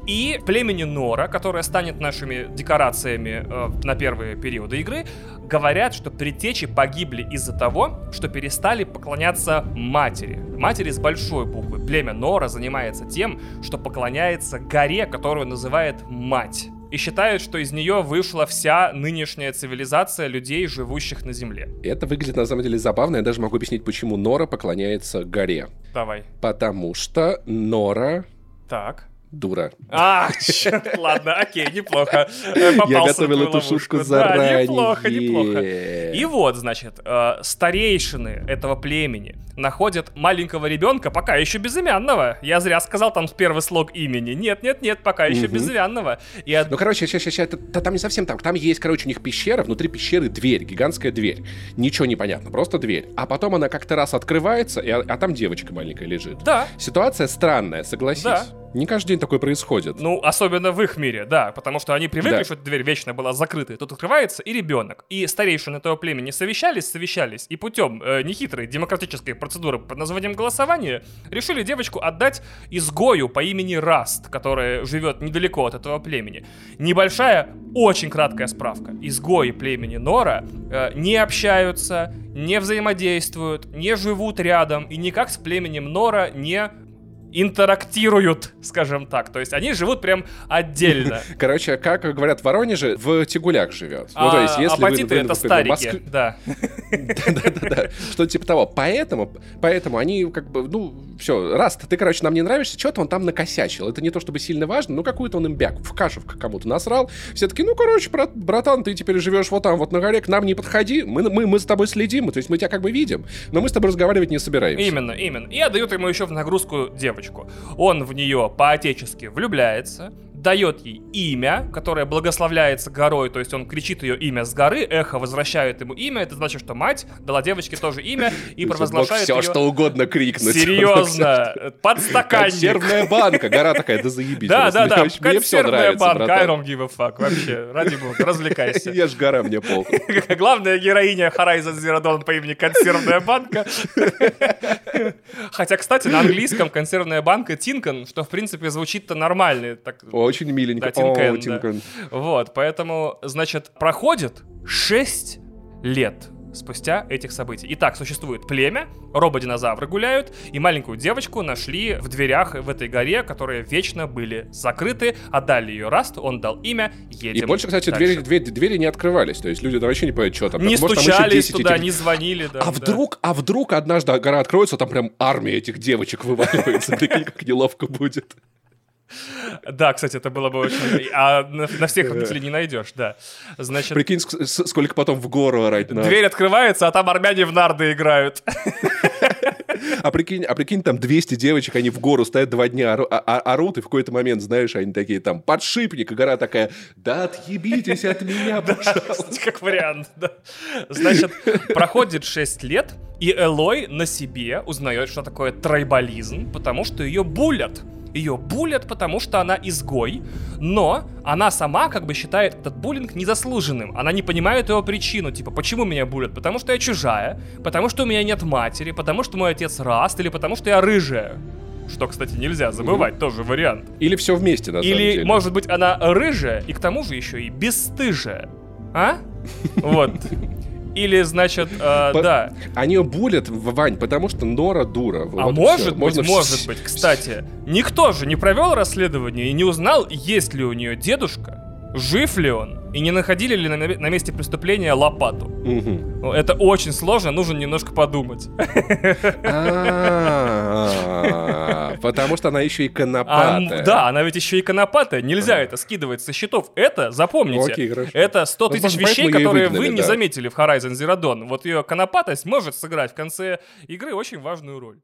и племени Нора, которое станет нашими декорациями э, на первые периоды игры, говорят, что предтечи погибли из-за того, что перестали поклоняться матери. Матери с большой буквы. Племя Нора занимается тем, что поклоняется горе, которую называет мать и считают, что из нее вышла вся нынешняя цивилизация людей, живущих на Земле. Это выглядит на самом деле забавно. Я даже могу объяснить, почему Нора поклоняется горе. Давай. Потому что Нора... Так дура. А, черт, ладно, окей, неплохо. Э, попался Я готовил эту шушку заранее. Да, неплохо, неплохо. И вот, значит, э, старейшины этого племени находят маленького ребенка, пока еще безымянного. Я зря сказал там первый слог имени. Нет, нет, нет, пока еще угу. безымянного. И от... Ну, короче, сейчас, сейчас, это, там не совсем так. Там есть, короче, у них пещера, внутри пещеры дверь, гигантская дверь. Ничего не понятно, просто дверь. А потом она как-то раз открывается, и, а, а там девочка маленькая лежит. Да. Ситуация странная, согласись. Да. Не каждый день такое происходит. Ну, особенно в их мире, да, потому что они привыкли, да. что эта дверь вечно была закрыта. Тут открывается и ребенок. И старейшины этого племени совещались, совещались, и путем э, нехитрой демократической процедуры под названием голосования решили девочку отдать изгою по имени Раст, которая живет недалеко от этого племени. Небольшая, очень краткая справка. Изгои племени Нора э, не общаются, не взаимодействуют, не живут рядом и никак с племенем Нора не интерактируют, скажем так. То есть они живут прям отдельно. Короче, как говорят в Воронеже, в Тигулях живет. Ну, то есть, а, если апатиты вы, это старики, да. Да-да-да, что типа того. Поэтому, поэтому они как бы, ну, все, раз ты, короче, нам не нравишься, что-то он там накосячил. Это не то чтобы сильно важно, но какую-то он имбяк в кашу кому-то насрал. Все таки ну, короче, брат, братан, ты теперь живешь вот там, вот на горе, к нам не подходи, мы, мы, мы с тобой следим, то есть мы тебя как бы видим, но мы с тобой разговаривать не собираемся. Именно, именно. И отдают ему еще в нагрузку девочку. Он в нее по-отечески влюбляется, дает ей имя, которое благословляется горой, то есть он кричит ее имя с горы, эхо возвращает ему имя, это значит, что мать дала девочке тоже имя и провозглашает все, ее... что угодно крикнуть. Серьезно, подстаканник. Консервная банка. Гора такая, да заебись. Да, да, да, консервная банка, I don't give a fuck, вообще, ради бога, развлекайся. Я ж гора, мне похуй. Главная героиня Horizon Zero Dawn по имени Консервная банка. Хотя, кстати, на английском консервная банка Тинкан, что, в принципе, звучит-то нормально. Так, Очень миленько. Да, Тинкен, О, да. Тинкен. Вот, поэтому, значит, проходит 6 лет спустя этих событий. Итак, существует племя, рободинозавры гуляют, и маленькую девочку нашли в дверях в этой горе, которые вечно были закрыты, отдали ее Раст, он дал имя, едем И больше, кстати, дальше. двери, двери, двери не открывались. То есть люди вообще не понимают, что там. Не Может, еще стучались 10 туда, этих- не звонили. Да, А да. вдруг, а вдруг однажды гора откроется, там прям армия этих девочек вываливается. Прикинь, как неловко будет. Да, кстати, это было бы очень... А на, на всех родителей не найдешь, да. Значит, Прикинь, сколько потом в гору орать надо. дверь открывается, а там армяне в нарды играют. А прикинь, а прикинь, там 200 девочек, они в гору стоят два дня, ору- а- а- орут, и в какой-то момент, знаешь, они такие там, подшипник, и гора такая, да отъебитесь от меня, пожалуйста. Как вариант, да. Значит, проходит 6 лет, и Элой на себе узнает, что такое трайбализм, потому что ее булят. Ее булят, потому что она изгой, но она сама как бы считает этот буллинг незаслуженным. Она не понимает его причину, типа, почему меня булят? Потому что я чужая, потому что у меня нет матери, потому что мой отец раст, или потому что я рыжая. Что, кстати, нельзя забывать, тоже вариант. Или все вместе, на самом Или, деле. может быть, она рыжая и к тому же еще и бесстыжая. А? Вот. Или, значит, э, По- да. Они ее булят, Вань, потому что Нора дура. А Вот может всё. быть, Можно может быть, кстати, никто же не провел расследование и не узнал, есть ли у нее дедушка, жив ли он, и не находили ли на, на месте преступления лопату. Ну, Это очень сложно, нужно немножко подумать. А, Потому что она еще и конопатая. да, она ведь еще и конопатая. Нельзя это скидывать со счетов. Это, запомните, это 100 тысяч вещей, которые вы не заметили в Horizon Zero Dawn. Вот ее конопатость может сыграть в конце игры очень важную роль.